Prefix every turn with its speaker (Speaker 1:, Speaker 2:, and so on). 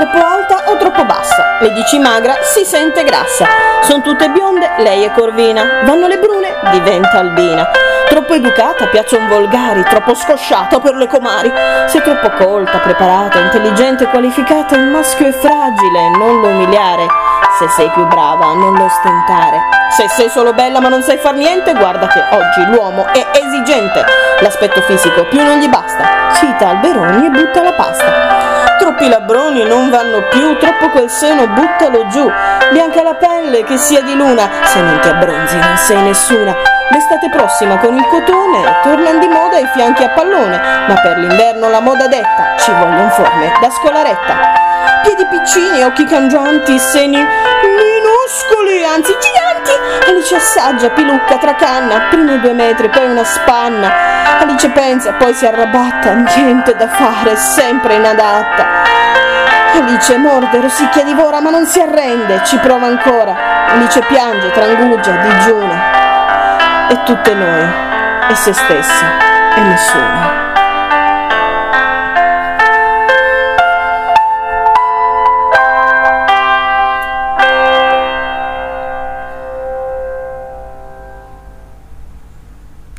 Speaker 1: troppo alta o troppo bassa. Le dici magra, si sente grassa. Sono tutte bionde, lei è corvina. Vanno le brune, diventa albina. Troppo educata, piacciono volgari, troppo scosciata per le comari. Sei troppo colta, preparata, intelligente, qualificata, il maschio è fragile, non lo umiliare. Se sei più brava, non lo ostentare. Se sei solo bella ma non sai far niente, guarda che oggi l'uomo è esigente. L'aspetto fisico più non gli basta. Cita Alberoni e butta la pasta. Troppi labbroni non vanno più, troppo quel seno buttalo giù. Bianca la pelle che sia di luna, se non ti abbronzi non sei nessuna. L'estate prossima con il cotone tornano di moda i fianchi a pallone, ma per l'inverno la moda detta ci vogliono forme da scolaretta. Piedi piccini, occhi cangianti, seni minuscoli, anzi giganti. Alice assaggia, pilucca, tracanna, prima due metri, poi una spanna. Alice pensa, poi si arrabatta, niente da fare, sempre inadatta. Alice morde, rosicchia, divora, ma non si arrende, ci prova ancora. Alice piange, trangugia, digiuna. E tutte noi, e se stessa, e nessuno.